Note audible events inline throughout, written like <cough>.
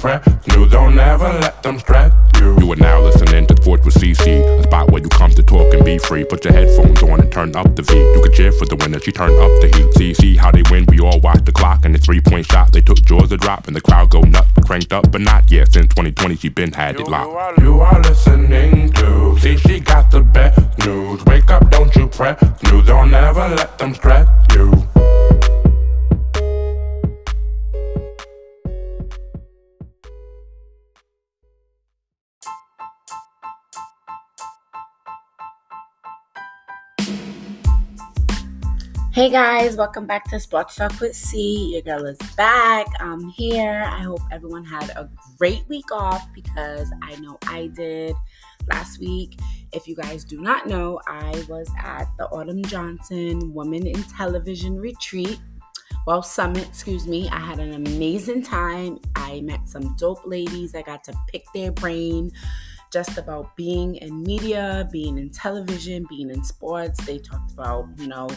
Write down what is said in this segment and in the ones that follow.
press you. Don't ever let them stress you. You are now listening to Sports with CC, a spot where you come to talk and be free. Put your headphones on and turn up the V. You can cheer for the winner, she turned up the heat. See, see how they win, we all watch the clock. And the three point shot, they took Georgia drop, and the crowd go nuts, cranked up, but not yet. Since 2020, she been had it locked. You are listening to See, she got the best news. Wake up, don't you fret. News, don't ever let them stress you. Hey guys, welcome back to Sports Talk with C. Your girl is back. I'm here. I hope everyone had a great week off because I know I did last week. If you guys do not know, I was at the Autumn Johnson Women in Television Retreat. Well, summit, excuse me. I had an amazing time. I met some dope ladies. I got to pick their brain just about being in media, being in television, being in sports. They talked about, you know,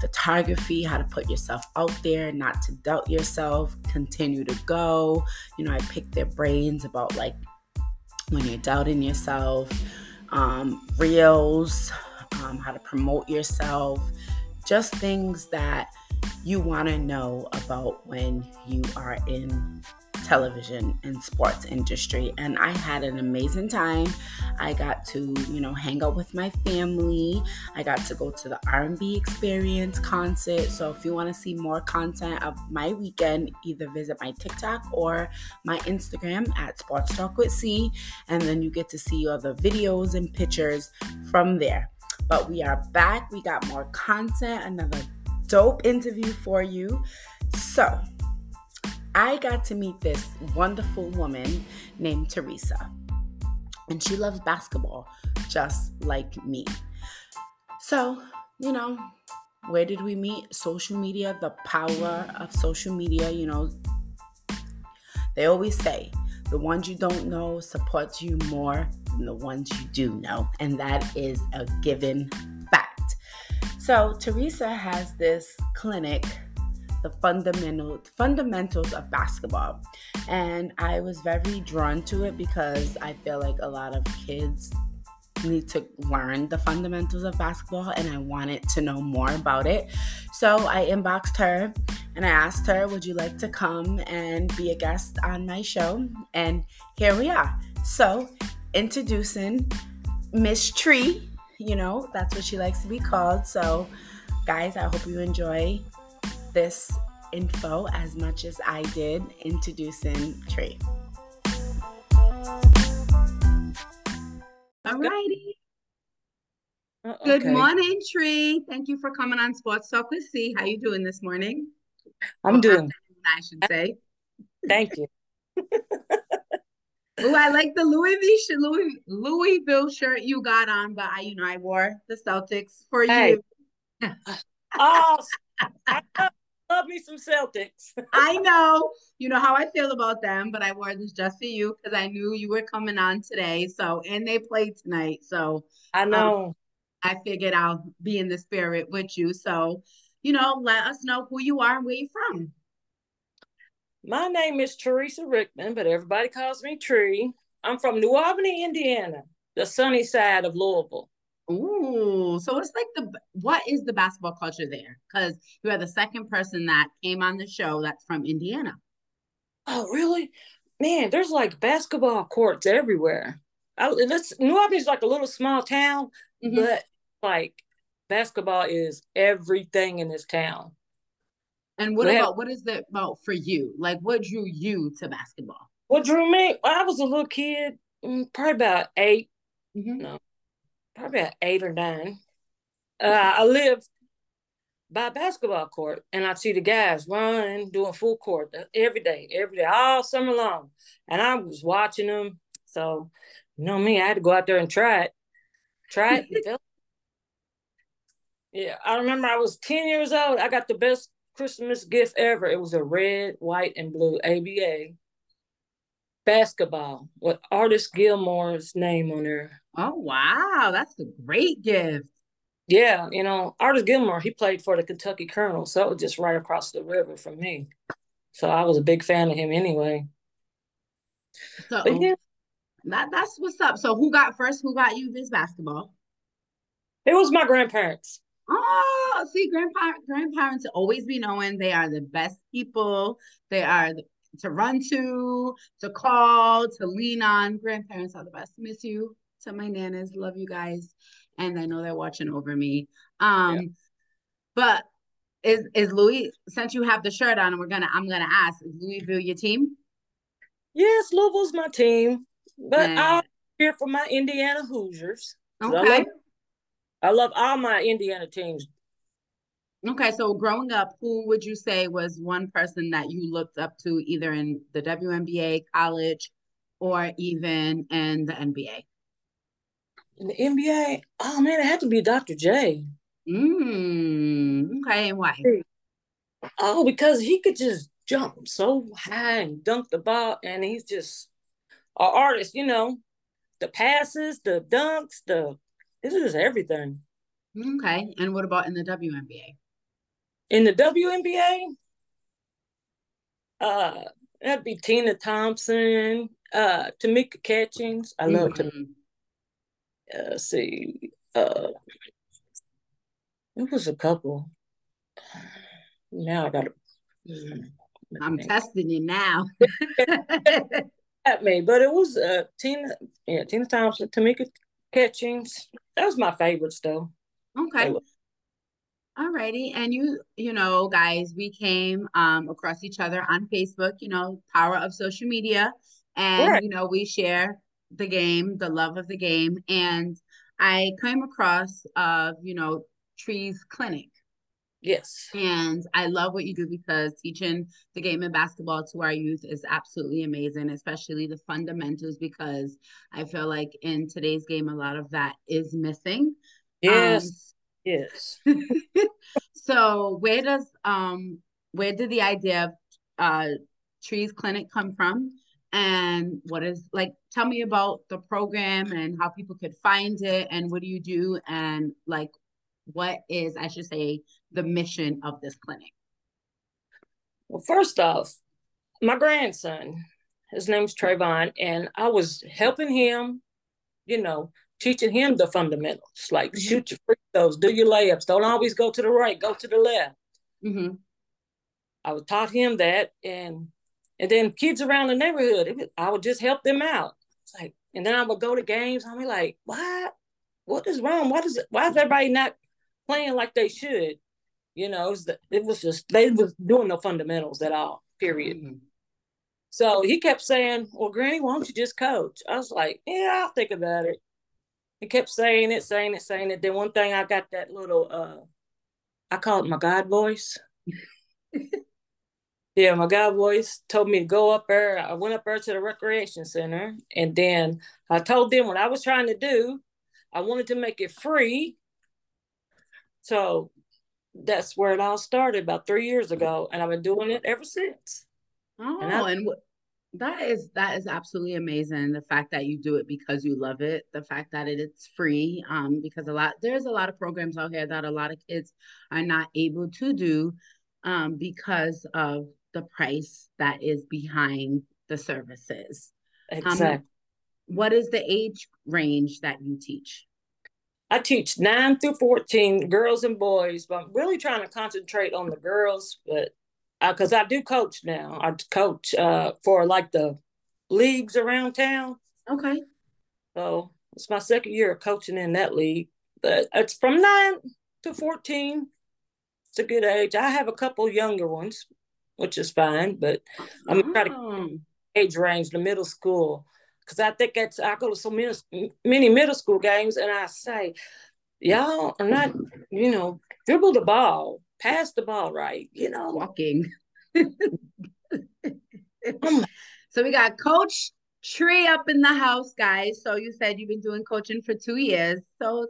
photography, how to put yourself out there, not to doubt yourself, continue to go. You know, I picked their brains about like when you're doubting yourself, um, reels, um, how to promote yourself, just things that you want to know about when you are in television and sports industry and I had an amazing time. I got to, you know, hang out with my family. I got to go to the R&B experience concert. So if you want to see more content of my weekend, either visit my TikTok or my Instagram at Sports Talk with C and then you get to see all the videos and pictures from there. But we are back. We got more content, another dope interview for you. So, I got to meet this wonderful woman named Teresa. And she loves basketball just like me. So, you know, where did we meet? Social media, the power of social media, you know. They always say the ones you don't know supports you more than the ones you do know. And that is a given fact. So, Teresa has this clinic the fundamental fundamentals of basketball. And I was very drawn to it because I feel like a lot of kids need to learn the fundamentals of basketball and I wanted to know more about it. So I inboxed her and I asked her, Would you like to come and be a guest on my show? And here we are. So introducing Miss Tree, you know, that's what she likes to be called. So, guys, I hope you enjoy this info as much as I did introducing Tree. All righty. Uh, Good morning, Tree. Thank you for coming on Sports Talk with C. How you doing this morning? I'm doing. I should say. <laughs> Thank you. <laughs> oh, I like the Louis v. Louis Louisville shirt you got on, but I, you know, I wore the Celtics for hey. you. <laughs> oh, love me some Celtics. <laughs> I know. You know how I feel about them, but I wore this just for you because I knew you were coming on today. So, and they played tonight. So, I um, know. Um, I figured I'll be in the spirit with you. So, you know, let us know who you are and where you're from. My name is Teresa Rickman, but everybody calls me Tree. I'm from New Albany, Indiana, the sunny side of Louisville. Ooh, so it's like the what is the basketball culture there? Because you are the second person that came on the show that's from Indiana. Oh, really? Man, there's like basketball courts everywhere. I, New Albany's like a little small town, mm-hmm. but like basketball is everything in this town. And what about what is that about for you? Like, what drew you to basketball? What drew me? I was a little kid, mm, probably about 8 mm-hmm. No, probably about eight or nine. Uh, I lived by a basketball court, and I'd see the guys running, doing full court every day, every day, all summer long. And I was watching them. So, you know me, I had to go out there and try it. Try it. <laughs> yeah, I remember I was 10 years old. I got the best Christmas gift ever. It was a red, white, and blue ABA basketball with Artis Gilmore's name on there. Oh wow, that's a great gift. Yeah, you know, Artis Gilmore, he played for the Kentucky Colonel, so it was just right across the river from me. So I was a big fan of him anyway. So yeah. that that's what's up. So who got first? Who got you this basketball? It was my grandparents. Oh, see, grandpa grandparents always be knowing they are the best people. They are to run to, to call, to lean on. Grandparents are the best. Miss you to my nanas. Love you guys. And I know they're watching over me. Um, yeah. but is is Louis since you have the shirt on and we're gonna I'm gonna ask, is Louisville your team? Yes, Louisville's my team. But I'm here for my Indiana Hoosiers. Okay. I love, I love all my Indiana teams. Okay, so growing up, who would you say was one person that you looked up to either in the WNBA, college, or even in the NBA? In the NBA, oh man, it had to be Dr. J. Mm, okay, and why? Oh, because he could just jump so high and dunk the ball, and he's just an artist, you know. The passes, the dunks, the this is everything. Okay, and what about in the WNBA? In the WNBA, uh, that'd be Tina Thompson, uh, Tamika Catchings. I love mm-hmm. to uh, see. Uh, it was a couple. Now I gotta. I'm testing you now. <laughs> <laughs> At me, but it was uh Tina, yeah, Tina Thompson, Tamika Catchings. That was my favorites though. Okay. Alrighty. And you, you know, guys, we came um across each other on Facebook, you know, power of social media. And right. you know, we share the game, the love of the game. And I came across uh, you know, Trees Clinic. Yes. And I love what you do because teaching the game of basketball to our youth is absolutely amazing, especially the fundamentals, because I feel like in today's game, a lot of that is missing. Yes. Um, Yes. <laughs> so where does um where did the idea of uh Trees Clinic come from? And what is like tell me about the program and how people could find it and what do you do and like what is I should say the mission of this clinic? Well, first off, my grandson, his name's Trayvon, and I was helping him, you know, teaching him the fundamentals, like mm-hmm. shoot your free throws, do your layups, don't always go to the right, go to the left. Mm-hmm. I was taught him that, and and then kids around the neighborhood, I would just help them out. It's like, and then I would go to games. I'm like, what? What is wrong? What is it? Why is everybody not playing like they should? You know, it was, the, it was just they was doing no fundamentals at all. Period. Mm-hmm. So he kept saying, "Well, Granny, why don't you just coach?" I was like, "Yeah, I'll think about it." He kept saying it, saying it, saying it. Then one thing I got that little uh I call it my God voice. <laughs> yeah, my God voice told me to go up there. I went up there to the recreation center and then I told them what I was trying to do. I wanted to make it free. So that's where it all started about three years ago. And I've been doing it ever since. Oh, and, I, and w- that is that is absolutely amazing. The fact that you do it because you love it, the fact that it, it's free, um, because a lot there's a lot of programs out here that a lot of kids are not able to do, um, because of the price that is behind the services. Exactly. Um, what is the age range that you teach? I teach nine through 14 girls and boys, but I'm really trying to concentrate on the girls, but because uh, I do coach now. I coach uh, for like the leagues around town. Okay. So it's my second year of coaching in that league, but it's from nine to 14. It's a good age. I have a couple younger ones, which is fine, but I'm oh. trying to age range the middle school because I think that's I go to so many, many middle school games and I say, y'all are not, you know, dribble the ball pass the ball right, you know. Walking. <laughs> so we got Coach Tree up in the house, guys. So you said you've been doing coaching for two years. So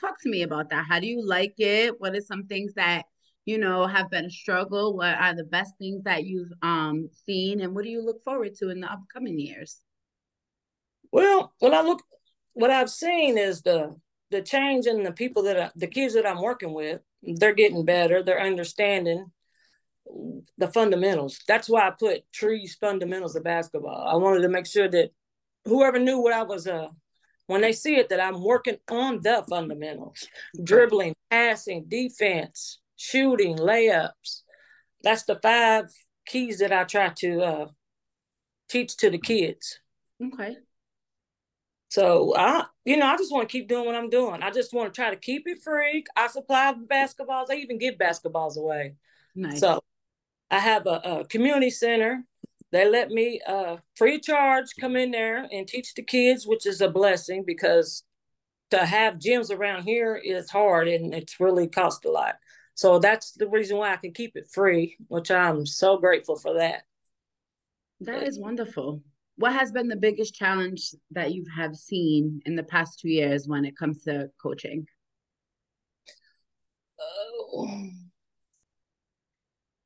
talk to me about that. How do you like it? What are some things that you know have been a struggle? What are the best things that you've um seen, and what do you look forward to in the upcoming years? Well, when I look, what I've seen is the the change in the people that I, the kids that I'm working with they're getting better. They're understanding the fundamentals. That's why I put trees fundamentals of basketball. I wanted to make sure that whoever knew what I was uh when they see it that I'm working on the fundamentals, dribbling, passing, defense, shooting, layups. That's the five keys that I try to uh teach to the kids. Okay. So I, you know, I just want to keep doing what I'm doing. I just want to try to keep it free. I supply basketballs. I even give basketballs away. Nice. So I have a, a community center. They let me uh, free charge come in there and teach the kids, which is a blessing because to have gyms around here is hard and it's really cost a lot. So that's the reason why I can keep it free, which I'm so grateful for that. That is wonderful. What has been the biggest challenge that you have seen in the past two years when it comes to coaching? Oh,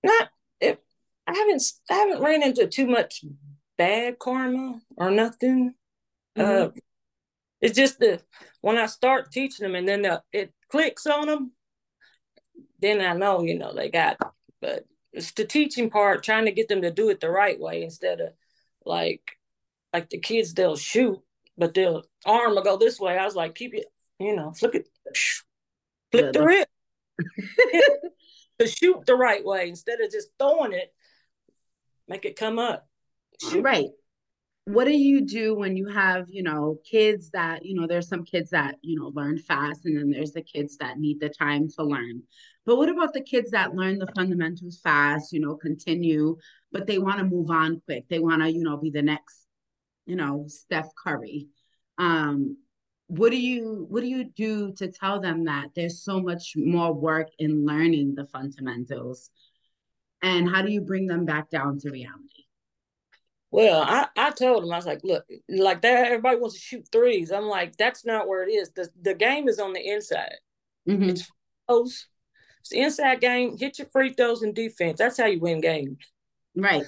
not if I haven't I haven't ran into too much bad karma or nothing. Mm-hmm. Uh, it's just the when I start teaching them and then the, it clicks on them, then I know you know they got. But it's the teaching part, trying to get them to do it the right way instead of like like the kids they'll shoot, but their arm will go this way. I was like, keep it, you know, flip it, flip the rip. <laughs> to shoot the right way instead of just throwing it, make it come up. Shoot. Right. What do you do when you have, you know, kids that, you know, there's some kids that, you know, learn fast and then there's the kids that need the time to learn. But what about the kids that learn the fundamentals fast, you know, continue, but they want to move on quick. They want to, you know, be the next, you know, Steph Curry. Um, what do you what do you do to tell them that there's so much more work in learning the fundamentals? And how do you bring them back down to reality? Well i i told them i was like look like that everybody wants to shoot threes. I'm like that's not where it is. The, the game is on the inside. Mm-hmm. it's throws it's the inside game. Hit your free throws and defense. That's how you win games. Right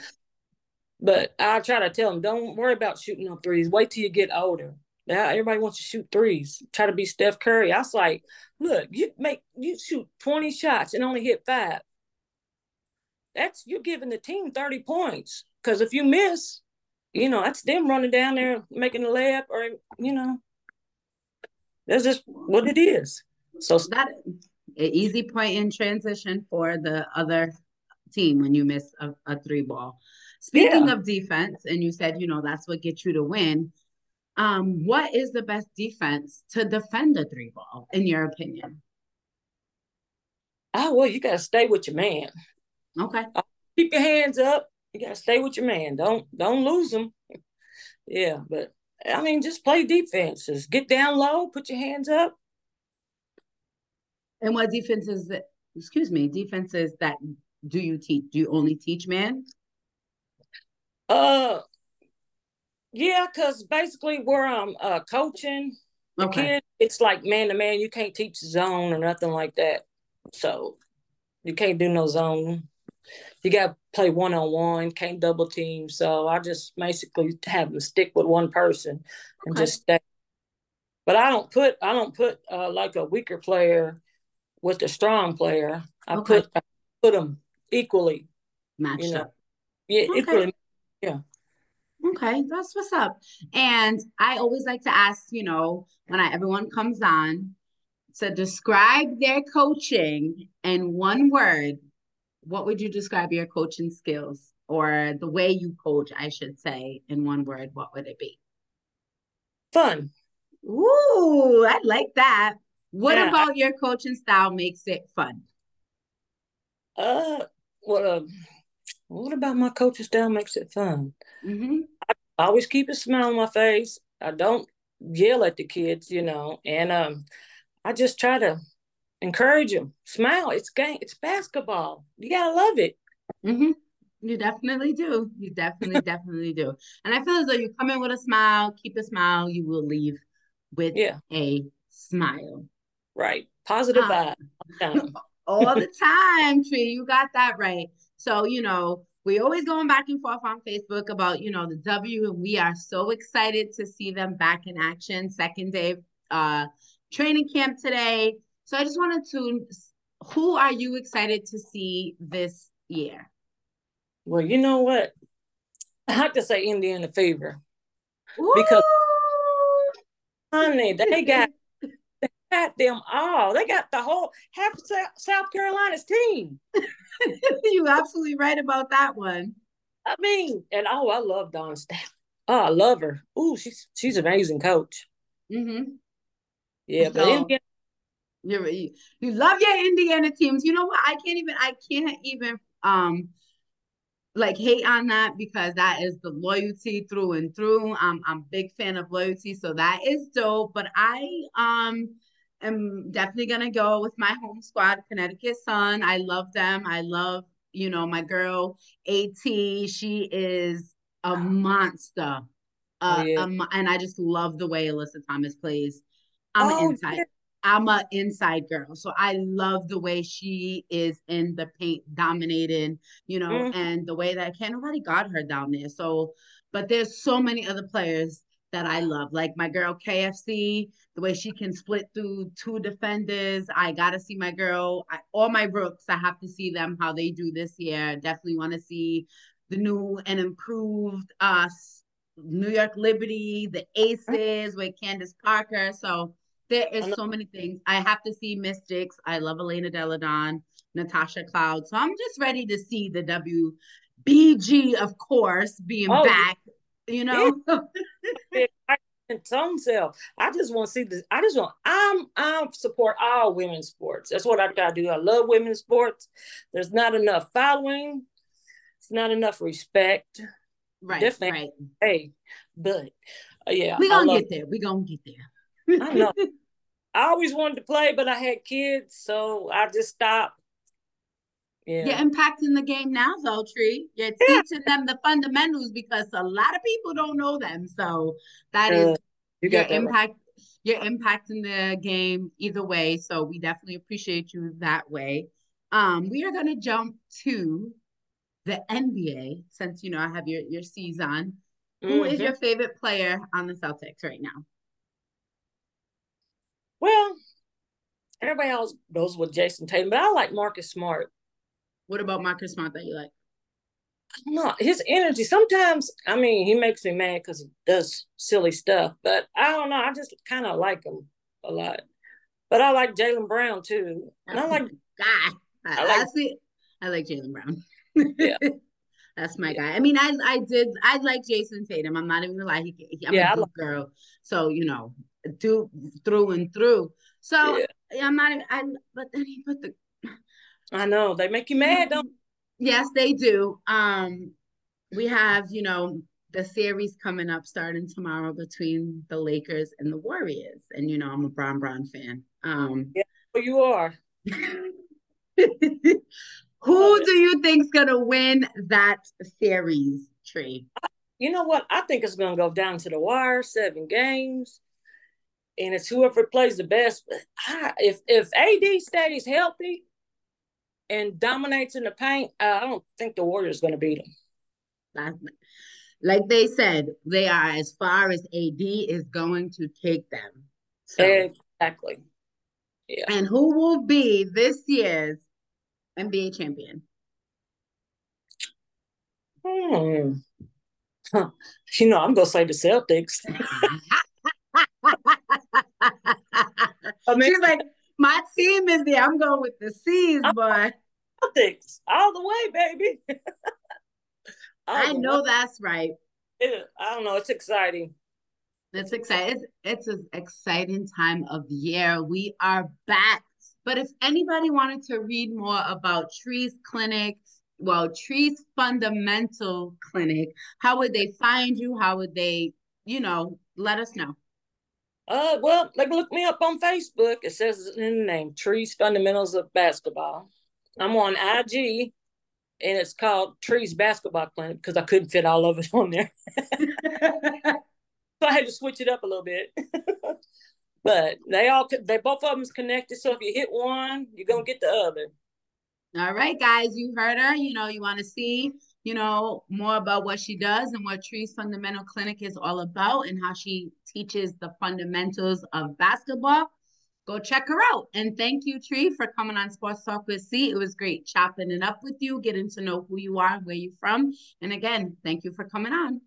but i try to tell them don't worry about shooting no threes wait till you get older now everybody wants to shoot threes, try to be Steph Curry. I was like, look, you make you shoot 20 shots and only hit five. That's you're giving the team 30 points. Cause if you miss, you know, that's them running down there making a layup or you know, that's just what it is. So that an easy point in transition for the other team when you miss a, a three ball. Speaking yeah. of defense, and you said, you know, that's what gets you to win um, what is the best defense to defend a three ball, in your opinion? Oh, well, you got to stay with your man. Okay. Uh, keep your hands up. You got to stay with your man. Don't don't lose them. yeah, but I mean, just play defenses. Get down low. Put your hands up. And what defenses that? Excuse me, defenses that do you teach? Do you only teach man? Uh, yeah, because basically where I'm uh, coaching the okay. kid, it's like man to man. You can't teach zone or nothing like that. So you can't do no zone. You got to play one on one. Can't double team. So I just basically have them stick with one person and okay. just stay. But I don't put I don't put uh, like a weaker player with a strong player. I okay. put I put them equally. Matched you know? up. Yeah, equally. Yeah. Okay, that's what's up. And I always like to ask, you know, when I, everyone comes on to describe their coaching in one word, what would you describe your coaching skills or the way you coach, I should say, in one word, what would it be? Fun. Ooh, I like that. What yeah. about your coaching style makes it fun? Uh, what uh, what about my coaching style makes it fun? Mm-hmm. I always keep a smile on my face. I don't yell at the kids, you know, and um, I just try to encourage them. Smile. It's game. It's basketball. You gotta love it. Mm-hmm. You definitely do. You definitely, <laughs> definitely do. And I feel as though you come in with a smile, keep a smile, you will leave with yeah. a smile. Right. Positive uh, vibe. <laughs> all the time, Tree. You got that right. So, you know, we always going back and forth on Facebook about, you know, the W, and we are so excited to see them back in action. Second day uh training camp today. So I just wanted to who are you excited to see this year? Well, you know what? I have to say Indiana Fever. Ooh. Because honey, they got got them all. They got the whole half of South Carolina's team. <laughs> you absolutely right about that one. I mean, and oh, I love Dawn Staley. Oh, I love her. Ooh, she's she's an amazing coach. Mm-hmm. Yeah, but so, Indiana, you you love your Indiana teams. You know what? I can't even I can't even um like hate on that because that is the loyalty through and through. I'm I'm big fan of loyalty, so that is dope. But I um am definitely gonna go with my home squad, Connecticut Sun. I love them. I love you know my girl At. She is a monster. Uh, oh, yeah. um, and I just love the way Alyssa Thomas plays. I'm oh, inside. Yeah. I'm a inside girl. So I love the way she is in the paint dominating, you know, mm-hmm. and the way that can't nobody got her down there. So, but there's so many other players that I love, like my girl KFC, the way she can split through two defenders. I gotta see my girl, I, all my rooks. I have to see them how they do this year. Definitely want to see the new and improved uh New York Liberty, the Aces with Candace Parker. So there is so many things. I have to see Mystics. I love Elena Delle Donne, Natasha Cloud. So I'm just ready to see the WBG, of course, being oh, back. You know. its own self. I just want to see this. I just want. I'm. I'm support all women's sports. That's what I gotta do. I love women's sports. There's not enough following. It's not enough respect. Right. Definitely. Right. Hey, but uh, yeah, we gonna get there. We gonna get there. I know. I always wanted to play, but I had kids, so I just stopped. Yeah. You're impacting the game now, Tree. You're yeah. teaching them the fundamentals because a lot of people don't know them. So that uh, is you your impact. Right. You're impacting the game either way. So we definitely appreciate you that way. Um, we are gonna jump to the NBA since you know I have your your season. Mm-hmm. Who is mm-hmm. your favorite player on the Celtics right now? Well, everybody else goes with Jayson Tatum, but I like Marcus Smart. What about Marcus Smart that you like? No, his energy. Sometimes, I mean, he makes me mad because he does silly stuff, but I don't know. I just kind of like him a lot. But I like Jaylen Brown too. And I like <laughs> God. I, I like I, see, I like Jaylen Brown. yeah. <laughs> That's my guy. I mean, I I did I like Jayson Tatum. I'm not even gonna lie. He, he I'm yeah, a good girl. So you know, do through and through. So yeah. I'm not. Even, I but then he put the. I know they make you mad, don't? <laughs> Yes, they do. Um, we have you know the series coming up starting tomorrow between the Lakers and the Warriors, and you know I'm a Bron Bron fan. Um, yeah, well, you are. <laughs> Who do you think's gonna win that series, Tree? You know what? I think it's gonna go down to the wire, seven games and it's whoever plays the best. if if AD stays healthy and dominates in the paint, uh, I don't think the Warriors going to beat them. Like they said, they are as far as AD is going to take them. So, exactly. Yeah. And who will be this year's NBA champion? Hmm. You know, I'm gonna say the Celtics. <laughs> I mean, She's like, my team is there. I'm going with the C's, boy. Celtics all the way, baby. <laughs> I know way. that's right. It, I don't know. It's exciting. It's exciting. It's, it's an exciting time of year. We are back. But if anybody wanted to read more about Tree's Clinic, well, Tree's Fundamental Clinic, how would they find you? How would they, you know, let us know? Uh, well, like look me up on Facebook. It says in the name, Trees Fundamentals of Basketball. I'm on IG, and it's called Trees Basketball Clinic because I couldn't fit all of it on there. <laughs> so I had to switch it up a little bit. <laughs> but they all they both of them's connected. So if you hit one, you're gonna get the other. All right, guys, you heard her. You know, you want to see you know, more about what she does and what Tree's Fundamental Clinic is all about and how she teaches the fundamentals of basketball. Go check her out. And thank you, Tree, for coming on Sports Talk with C. It was great chopping it up with you, getting to know who you are, where you're from. And again, thank you for coming on.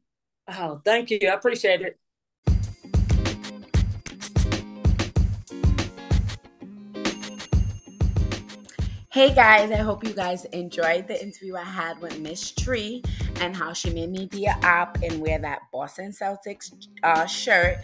Oh, thank you. I appreciate it. Hey guys, I hope you guys enjoyed the interview I had with Miss Tree and how she made me be a op and wear that Boston Celtics uh, shirt.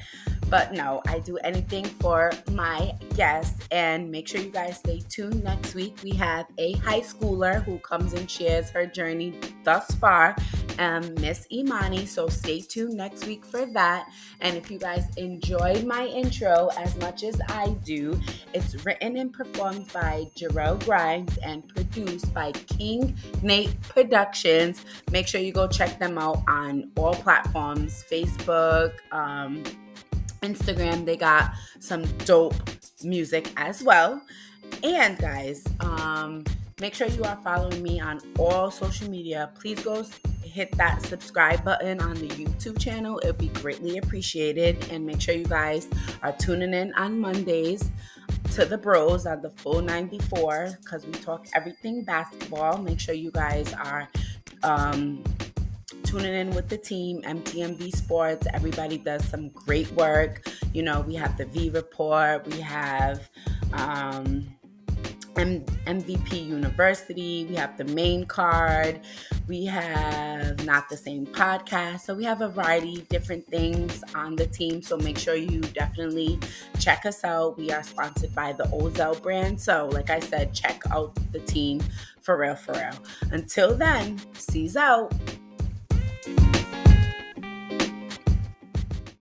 But no, I do anything for my guests. And make sure you guys stay tuned. Next week, we have a high schooler who comes and shares her journey thus far, um, Miss Imani. So stay tuned next week for that. And if you guys enjoyed my intro as much as I do, it's written and performed by Jerrell Grimes and produced by King Nate Productions. Make sure you go check them out on all platforms Facebook, um, Instagram. They got some dope music as well. And guys, um, make sure you are following me on all social media. Please go hit that subscribe button on the YouTube channel. It would be greatly appreciated. And make sure you guys are tuning in on Mondays to the bros on the full 94 because we talk everything basketball. Make sure you guys are um, tuning in with the team, MTMV Sports. Everybody does some great work. You know, we have the V Report, we have um, M- MVP University, we have the main card, we have Not the Same podcast. So we have a variety of different things on the team. So make sure you definitely check us out. We are sponsored by the Ozell brand. So, like I said, check out the team for real, for real. Until then, seize out.